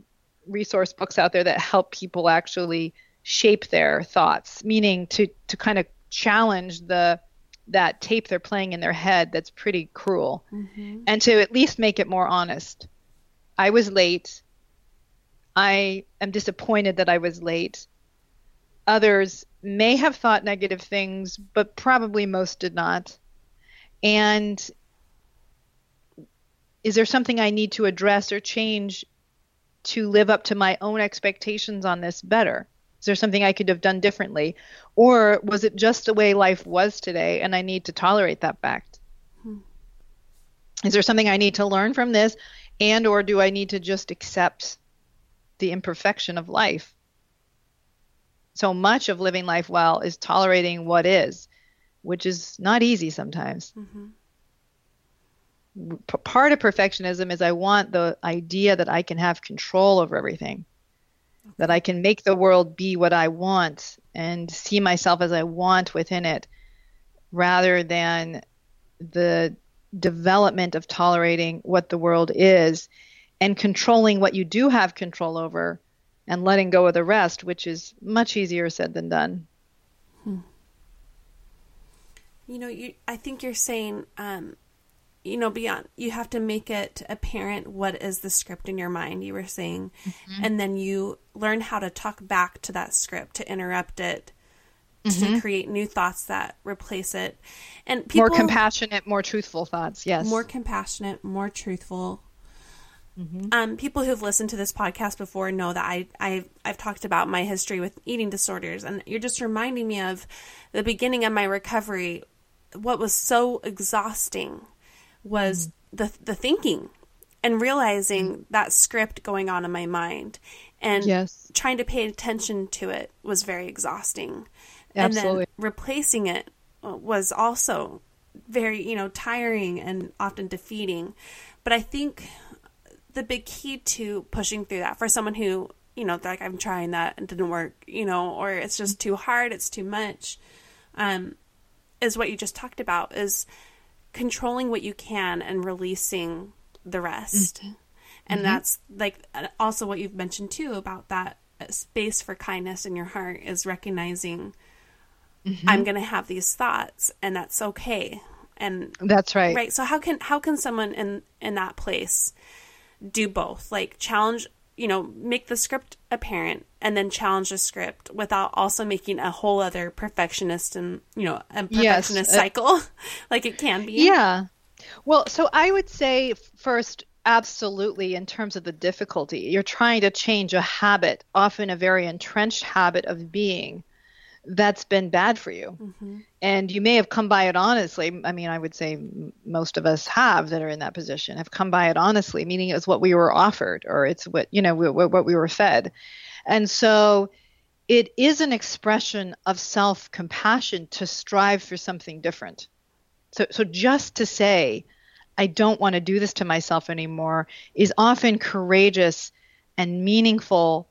resource books out there that help people actually shape their thoughts, meaning to to kind of challenge the that tape they're playing in their head that's pretty cruel, mm-hmm. and to at least make it more honest. I was late. I am disappointed that I was late. Others may have thought negative things, but probably most did not. And is there something I need to address or change to live up to my own expectations on this better? Is there something I could have done differently? Or was it just the way life was today and I need to tolerate that fact? Hmm. Is there something I need to learn from this and or do I need to just accept the imperfection of life. So much of living life well is tolerating what is, which is not easy sometimes. Mm-hmm. P- part of perfectionism is I want the idea that I can have control over everything, okay. that I can make the world be what I want and see myself as I want within it, rather than the development of tolerating what the world is and controlling what you do have control over and letting go of the rest, which is much easier said than done. Hmm. You know, you, I think you're saying um, you know beyond you have to make it apparent what is the script in your mind you were saying mm-hmm. and then you learn how to talk back to that script to interrupt it mm-hmm. to create new thoughts that replace it and people, more compassionate more truthful thoughts yes more compassionate more truthful mm-hmm. um, people who've listened to this podcast before know that I, I've, I've talked about my history with eating disorders, and you're just reminding me of the beginning of my recovery. What was so exhausting was mm. the the thinking and realizing mm. that script going on in my mind and yes. trying to pay attention to it was very exhausting. Absolutely. And then replacing it was also very, you know, tiring and often defeating. But I think the big key to pushing through that for someone who, you know, like I'm trying that and didn't work, you know, or it's just too hard, it's too much, um, is what you just talked about is controlling what you can and releasing the rest. Mm-hmm. And mm-hmm. that's like also what you've mentioned too about that space for kindness in your heart is recognizing mm-hmm. I'm going to have these thoughts and that's okay. And that's right. Right. So how can how can someone in in that place do both? Like challenge you know, make the script apparent and then challenge the script without also making a whole other perfectionist and, you know, a perfectionist yes. Uh, cycle like it can be. Yeah. Well, so I would say first, absolutely, in terms of the difficulty, you're trying to change a habit, often a very entrenched habit of being that's been bad for you. Mm-hmm. And you may have come by it honestly. I mean, I would say most of us have that are in that position have come by it honestly, meaning it's what we were offered or it's what, you know, what, what we were fed. And so it is an expression of self compassion to strive for something different. So, so just to say, I don't want to do this to myself anymore is often courageous and meaningful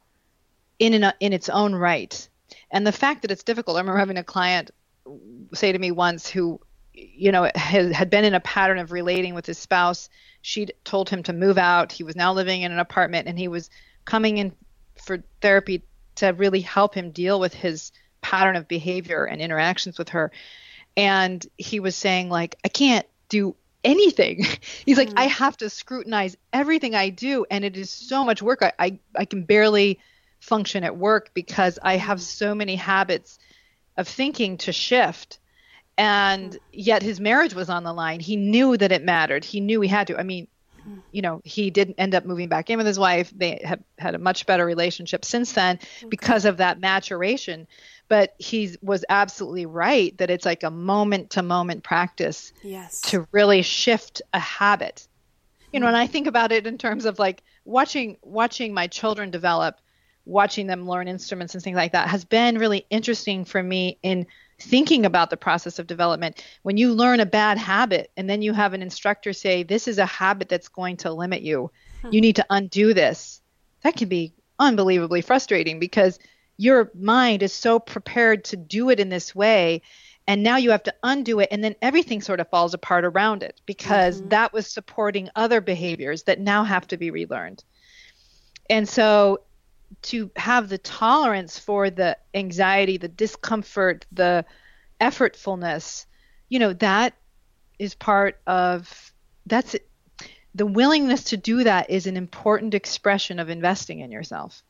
in, an, in its own right and the fact that it's difficult, I remember having a client say to me once who, you know, had, had been in a pattern of relating with his spouse. She'd told him to move out. He was now living in an apartment and he was coming in for therapy to really help him deal with his pattern of behavior and interactions with her. And he was saying, like, I can't do anything. He's like, mm-hmm. I have to scrutinize everything I do, and it is so much work. I, I, I can barely function at work because I have so many habits of thinking to shift. And yet his marriage was on the line. He knew that it mattered. He knew he had to. I mean, hmm. you know, he didn't end up moving back in with his wife. They have had a much better relationship since then hmm. because of that maturation. But he was absolutely right that it's like a moment to moment practice yes. to really shift a habit. You know, hmm. and I think about it in terms of like watching watching my children develop watching them learn instruments and things like that has been really interesting for me in thinking about the process of development. When you learn a bad habit and then you have an instructor say, This is a habit that's going to limit you, you need to undo this, that can be unbelievably frustrating because your mind is so prepared to do it in this way. And now you have to undo it, and then everything sort of falls apart around it because mm-hmm. that was supporting other behaviors that now have to be relearned. And so to have the tolerance for the anxiety, the discomfort, the effortfulness, you know, that is part of that's the willingness to do that is an important expression of investing in yourself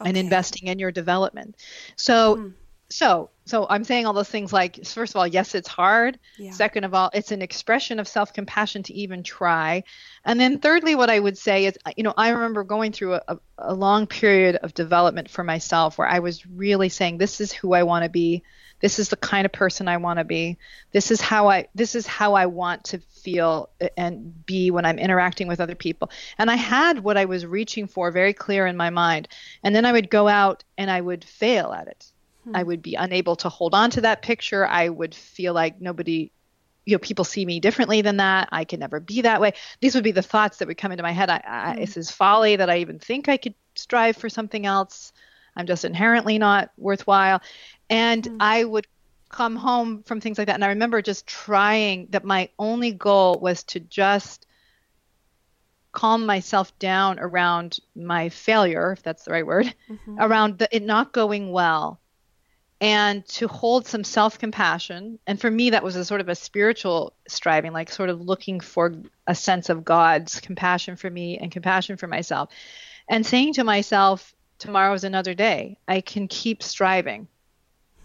okay. and investing in your development. So mm so so i'm saying all those things like first of all yes it's hard. Yeah. second of all it's an expression of self-compassion to even try. And then thirdly what i would say is you know i remember going through a, a long period of development for myself where i was really saying this is who i want to be. This is the kind of person i want to be. This is how i this is how i want to feel and be when i'm interacting with other people. And i had what i was reaching for very clear in my mind. And then i would go out and i would fail at it Hmm. I would be unable to hold on to that picture. I would feel like nobody, you know, people see me differently than that. I can never be that way. These would be the thoughts that would come into my head. I, I, hmm. This is folly that I even think I could strive for something else. I'm just inherently not worthwhile. And hmm. I would come home from things like that. And I remember just trying that my only goal was to just calm myself down around my failure, if that's the right word, mm-hmm. around the, it not going well and to hold some self compassion. And for me, that was a sort of a spiritual striving, like sort of looking for a sense of God's compassion for me and compassion for myself. And saying to myself, tomorrow is another day. I can keep striving.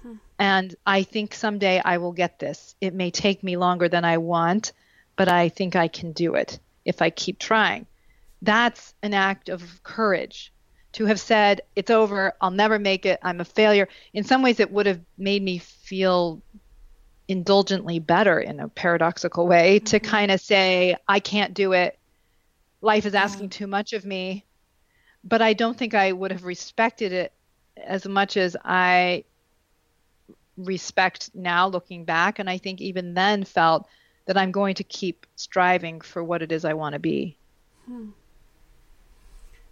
Hmm. And I think someday I will get this. It may take me longer than I want, but I think I can do it if I keep trying. That's an act of courage to have said, it's over, I'll never make it, I'm a failure. In some ways, it would have made me feel indulgently better in a paradoxical way mm-hmm. to kind of say, I can't do it. Life is asking yeah. too much of me. But I don't think I would have respected it as much as I respect now looking back. And I think even then felt that I'm going to keep striving for what it is I want to be. Hmm.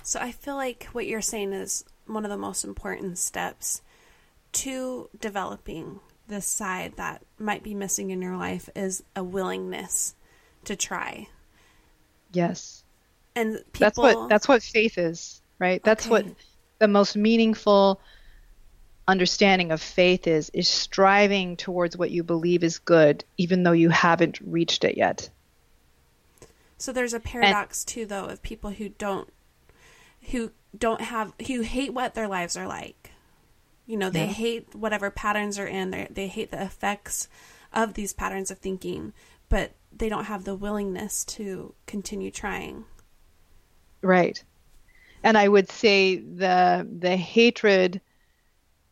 So I feel like what you're saying is one of the most important steps to developing this side that might be missing in your life is a willingness to try. Yes. And people... that's what that's what faith is, right? That's okay. what the most meaningful understanding of faith is is striving towards what you believe is good even though you haven't reached it yet. So there's a paradox and, too though of people who don't who don't have who hate what their lives are like. You know, they yeah. hate whatever patterns are in. They they hate the effects of these patterns of thinking, but they don't have the willingness to continue trying. Right. And I would say the the hatred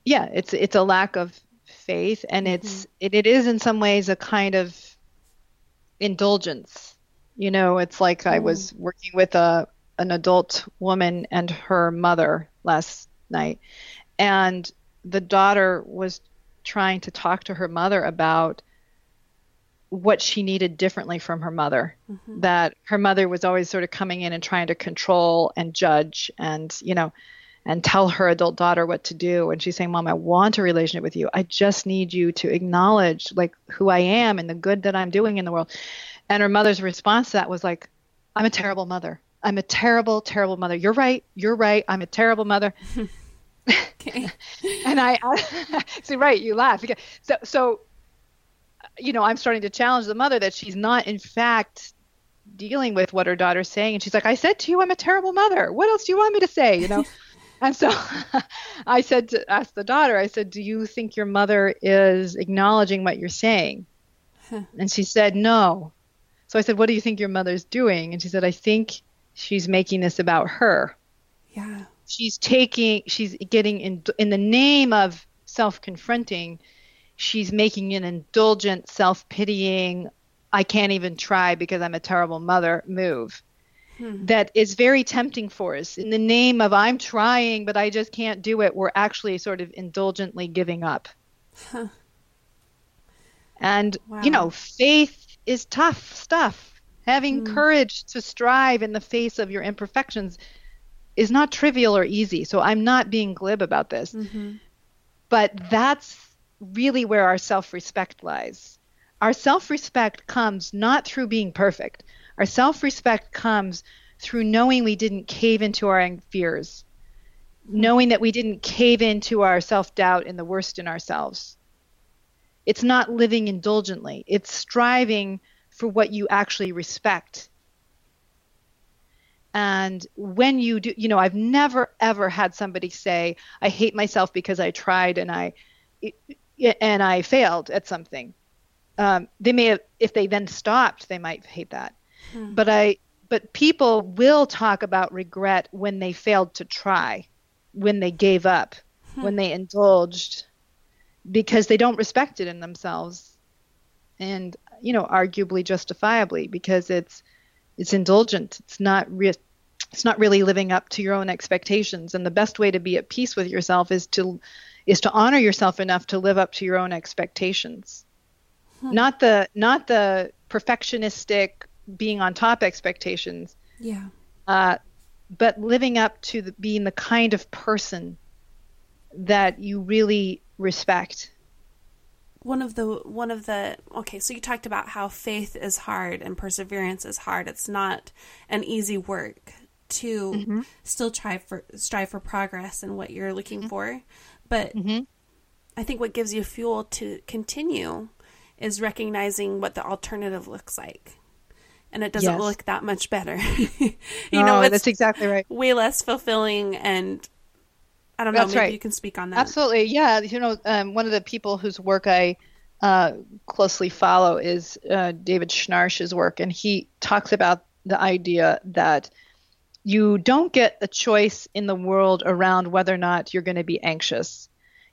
yeah, it's it's a lack of faith and mm-hmm. it's it, it is in some ways a kind of indulgence. You know, it's like mm. I was working with a an adult woman and her mother last night, and the daughter was trying to talk to her mother about what she needed differently from her mother. Mm-hmm. That her mother was always sort of coming in and trying to control and judge and, you know, and tell her adult daughter what to do. And she's saying, Mom, I want a relationship with you. I just need you to acknowledge like who I am and the good that I'm doing in the world. And her mother's response to that was like, I'm a terrible mother. I'm a terrible, terrible mother. You're right. You're right. I'm a terrible mother. okay. and I, I see, right. You laugh. So, so, you know, I'm starting to challenge the mother that she's not, in fact, dealing with what her daughter's saying. And she's like, I said to you, I'm a terrible mother. What else do you want me to say? You know? and so I said to ask the daughter, I said, Do you think your mother is acknowledging what you're saying? And she said, No. So I said, What do you think your mother's doing? And she said, I think she's making this about her. Yeah. She's taking, she's getting in, in the name of self confronting, she's making an indulgent, self pitying, I can't even try because I'm a terrible mother move. Hmm. That is very tempting for us. In the name of I'm trying, but I just can't do it, we're actually sort of indulgently giving up. Huh. And, wow. you know, faith is tough stuff Having mm. courage to strive in the face of your imperfections is not trivial or easy. So I'm not being glib about this. Mm-hmm. But that's really where our self respect lies. Our self respect comes not through being perfect, our self respect comes through knowing we didn't cave into our fears, knowing that we didn't cave into our self doubt and the worst in ourselves. It's not living indulgently, it's striving for what you actually respect. And when you do, you know, I've never ever had somebody say, "I hate myself because I tried and I and I failed at something." Um, they may have, if they then stopped, they might hate that. Hmm. But I, but people will talk about regret when they failed to try, when they gave up, hmm. when they indulged, because they don't respect it in themselves. And you know, arguably justifiably because it's it's indulgent. It's not re- it's not really living up to your own expectations. And the best way to be at peace with yourself is to is to honor yourself enough to live up to your own expectations. Hmm. Not the not the perfectionistic being on top expectations. Yeah. Uh, but living up to the, being the kind of person that you really respect one of the one of the okay so you talked about how faith is hard and perseverance is hard it's not an easy work to mm-hmm. still try for strive for progress and what you're looking mm-hmm. for but mm-hmm. I think what gives you fuel to continue is recognizing what the alternative looks like. And it doesn't Yes. look that much better. you no, know, it's that's exactly right. way less fulfilling and I don't know, That's maybe right. you can speak on that. Absolutely, yeah. You know, um, one of the people whose work I uh, closely follow is uh, David Schnarch's work, and he talks about the idea that you don't get a choice in the world around whether or not you're going to be anxious.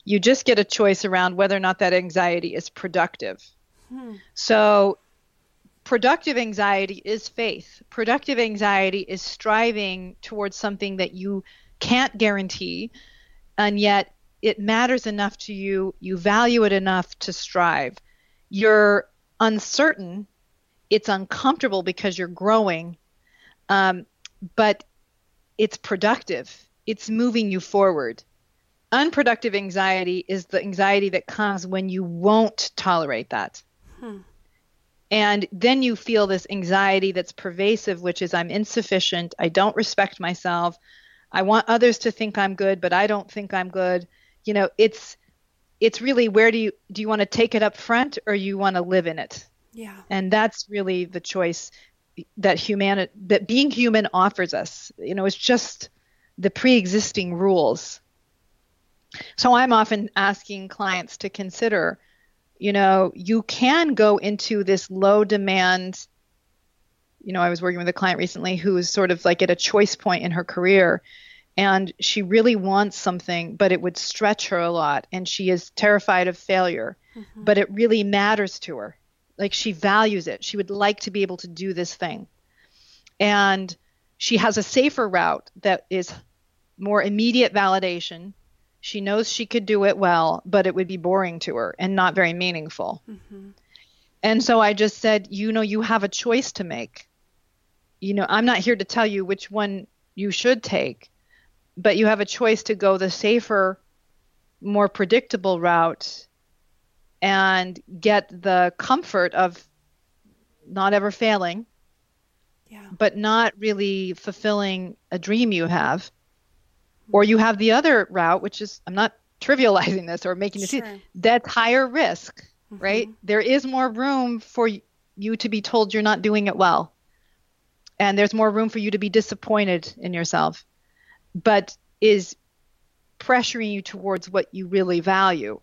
You just get a choice around whether or not that anxiety is productive. So, productive anxiety is faith. Productive anxiety is striving towards something that you can't guarantee, and yet it matters enough to you, you value it enough to strive. You're uncertain, it's uncomfortable because you're growing, um, but it's productive, it's moving you forward. Unproductive anxiety is the anxiety that comes when you won't tolerate that. And then you feel this anxiety that's pervasive, which is I'm insufficient, I don't respect myself, I want others to think I'm good, but I don't think I'm good. You know, it's it's really where do you do you want to take it up front or you want to live in it? yeah. And that's really the choice that humanity that being human offers us. You know, it's just the pre-existing rules. So I'm often asking clients to consider, you know, you can go into this low demand you know, I was working with a client recently who is sort of like at a choice point in her career and she really wants something, but it would stretch her a lot and she is terrified of failure, mm-hmm. but it really matters to her. Like she values it. She would like to be able to do this thing. And she has a safer route that is more immediate validation. She knows she could do it well, but it would be boring to her and not very meaningful. Mm-hmm. And so I just said, you know, you have a choice to make. You know, I'm not here to tell you which one you should take, but you have a choice to go the safer, more predictable route and get the comfort of not ever failing, Yeah. but not really fulfilling a dream you have. Or you have the other route, which is, I'm not trivializing this or making it, Sure. that's higher risk, right? Mm-hmm. There is more room for you to be told you're not doing it well. And there's more room for you to be disappointed in yourself, but is pressuring you towards what you really value.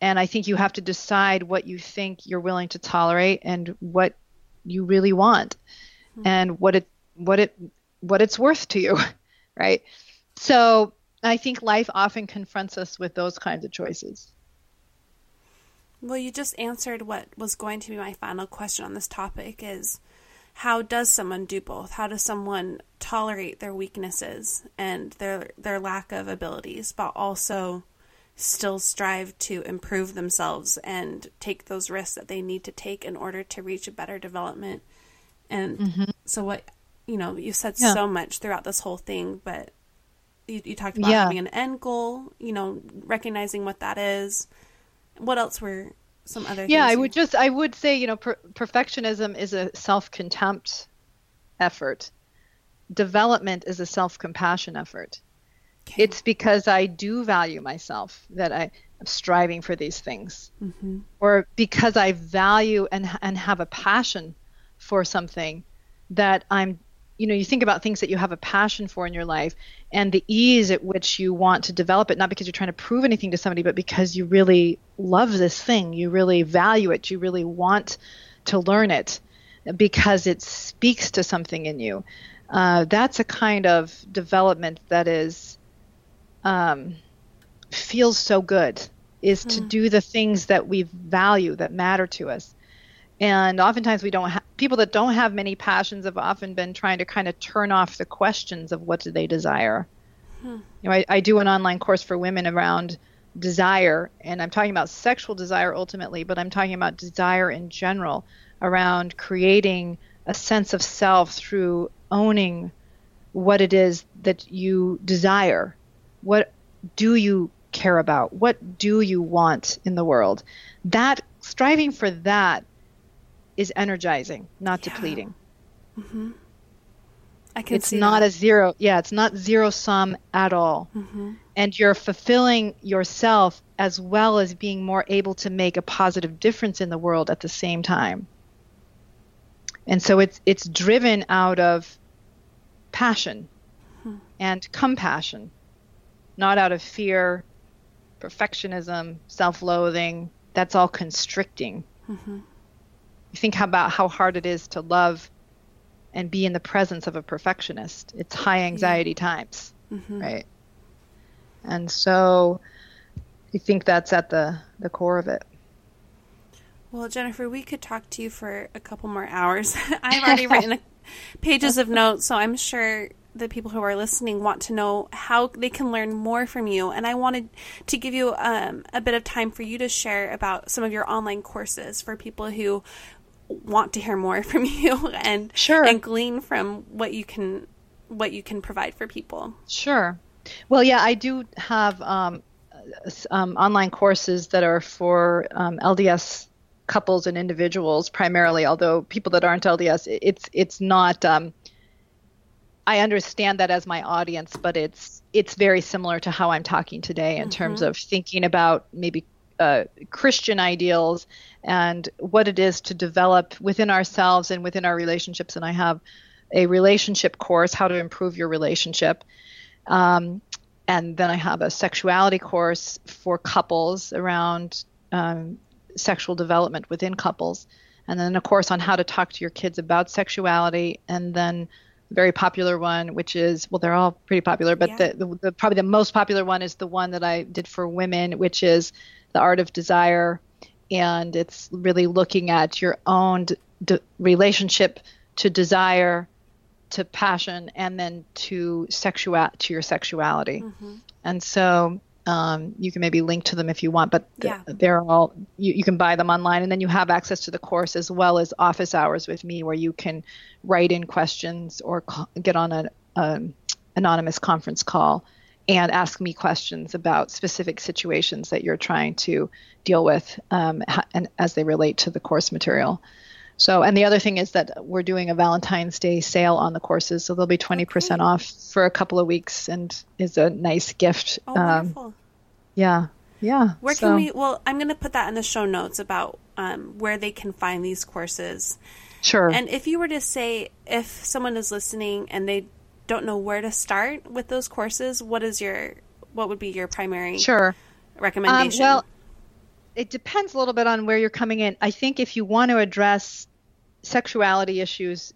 And I think you have to decide what you think you're willing to tolerate and what you really want hmm. and what it what it what it's worth to you, right? So I think life often confronts us with those kinds of choices. Well, you just answered what was going to be my final question on this topic is how does someone do both? How does someone tolerate their weaknesses and their their lack of abilities but also still strive to improve themselves and take those risks that they need to take in order to reach a better development? And mm-hmm. so what you know, you said Yeah. so much throughout this whole thing, but you, you talked about Yeah. having an end goal, you know, recognizing what that is. What else were some other Yeah, I would just I would say, you know, per- perfectionism is a self-contempt effort. Development is a self-compassion effort. Okay. It's because I do value myself that I am striving for these things. Mm-hmm. Or because I value and and have a passion for something that I'm you know, you think about things that you have a passion for in your life and the ease at which you want to develop it, not because you're trying to prove anything to somebody, but because you really love this thing, you really value it, you really want to learn it because it speaks to something in you. Uh, that's a kind of development that is um, feels so good is to do the things that we value that matter to us and oftentimes we don't ha- people that don't have many passions have often been trying to kind of turn off the questions of what do they desire. Hmm. You know I, I do an online course for women around desire and i'm talking about sexual desire ultimately but i'm talking about desire in general around creating a sense of self through owning what it is that you desire. What do you care about? What do you want in the world? That striving for that is energizing not Yeah. depleting I can it's not that. a zero yeah it's not zero sum at all and you're fulfilling yourself as well as being more able to make a positive difference in the world at the same time. And so it's it's driven out of passion hmm. and compassion, not out of fear, perfectionism, self-loathing. That's all constricting. Mm-hmm. You think about how hard it is to love and be in the presence of a perfectionist. It's high anxiety yeah. times, mm-hmm. right? And so I think that's at the, the core of it. Well, Jennifer, we could talk to you for a couple more hours. I've already written pages of notes, so I'm sure the people who are listening want to know how they can learn more from you. And I wanted to give you um, a bit of time for you to share about some of your online courses for people who want to hear more from you and sure. and glean from what you can what you can provide for people. Sure. Well, yeah, I do have um, um, online courses that are for um, LDS couples and individuals primarily. Although people that aren't LDS, it's it's not. Um, I understand that as my audience, but it's it's very similar to how I'm talking today in mm-hmm. terms of thinking about maybe uh, Christian ideals and what it is to develop within ourselves and within our relationships. And I have a relationship course, how to improve your relationship. Um, and then I have a sexuality course for couples around um, sexual development within couples. And then a course on how to talk to your kids about sexuality. And then a very popular one, which is, well, they're all pretty popular, but yeah. the, the, the probably the most popular one is the one that I did for women, which is the art of desire and it's really looking at your own d- relationship to desire to passion and then to sexual to your sexuality mm-hmm. and so um, you can maybe link to them if you want but th- yeah. they're all you, you can buy them online and then you have access to the course as well as office hours with me where you can write in questions or call, get on an um, anonymous conference call and ask me questions about specific situations that you're trying to deal with um, and as they relate to the course material. So, and the other thing is that we're doing a Valentine's Day sale on the courses, so they'll be 20% okay. off for a couple of weeks, and is a nice gift. Oh, um, wonderful. Yeah, yeah. Where so. can we? Well, I'm going to put that in the show notes about um, where they can find these courses. Sure. And if you were to say, if someone is listening and they don't know where to start with those courses, what is your what would be your primary sure recommendation? Um, well, it depends a little bit on where you're coming in. I think if you want to address sexuality issues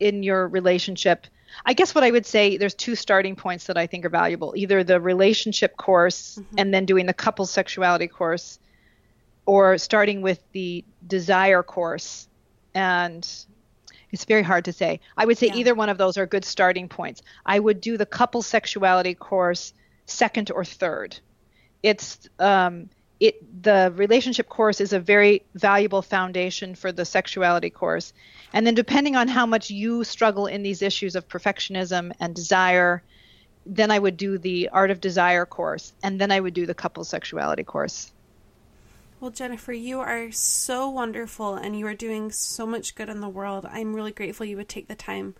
in your relationship, I guess what I would say there's two starting points that I think are valuable. Either the relationship course mm-hmm. and then doing the couple sexuality course or starting with the desire course and it's very hard to say. I would say yeah. either one of those are good starting points. I would do the couple sexuality course second or third. It's um, it the relationship course is a very valuable foundation for the sexuality course. And then depending on how much you struggle in these issues of perfectionism and desire, then I would do the art of desire course and then I would do the couple sexuality course. Well, Jennifer, you are so wonderful and you are doing so much good in the world. I'm really grateful you would take the time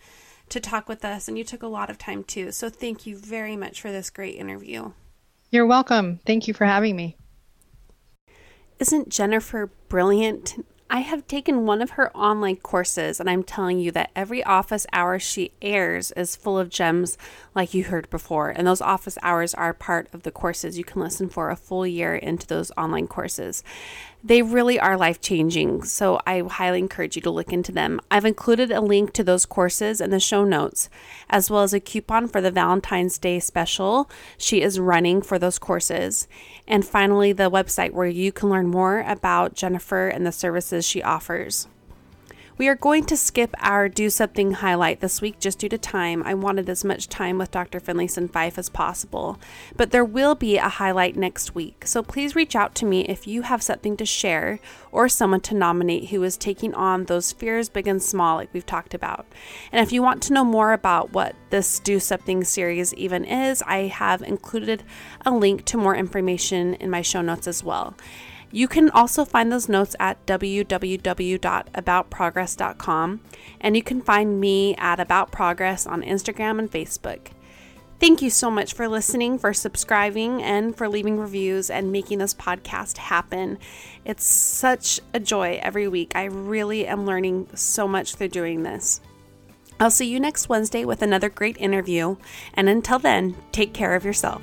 to talk with us, and you took a lot of time too. So, thank you very much for this great interview. You're welcome. Thank you for having me. Isn't Jennifer brilliant? I have taken one of her online courses, and I'm telling you that every office hour she airs is full of gems like you heard before. And those office hours are part of the courses. You can listen for a full year into those online courses. They really are life changing, so I highly encourage you to look into them. I've included a link to those courses in the show notes, as well as a coupon for the Valentine's Day special she is running for those courses. And finally, the website where you can learn more about Jennifer and the services she offers. We are going to skip our do something highlight this week just due to time. I wanted as much time with Dr. Finlayson Fife as possible, but there will be a highlight next week. So please reach out to me if you have something to share or someone to nominate who is taking on those fears, big and small, like we've talked about. And if you want to know more about what this Do Something series even is, I have included a link to more information in my show notes as well. You can also find those notes at www.aboutprogress.com, and you can find me at About Progress on Instagram and Facebook. Thank you so much for listening, for subscribing, and for leaving reviews and making this podcast happen. It's such a joy every week. I really am learning so much through doing this. I'll see you next Wednesday with another great interview, and until then, take care of yourself.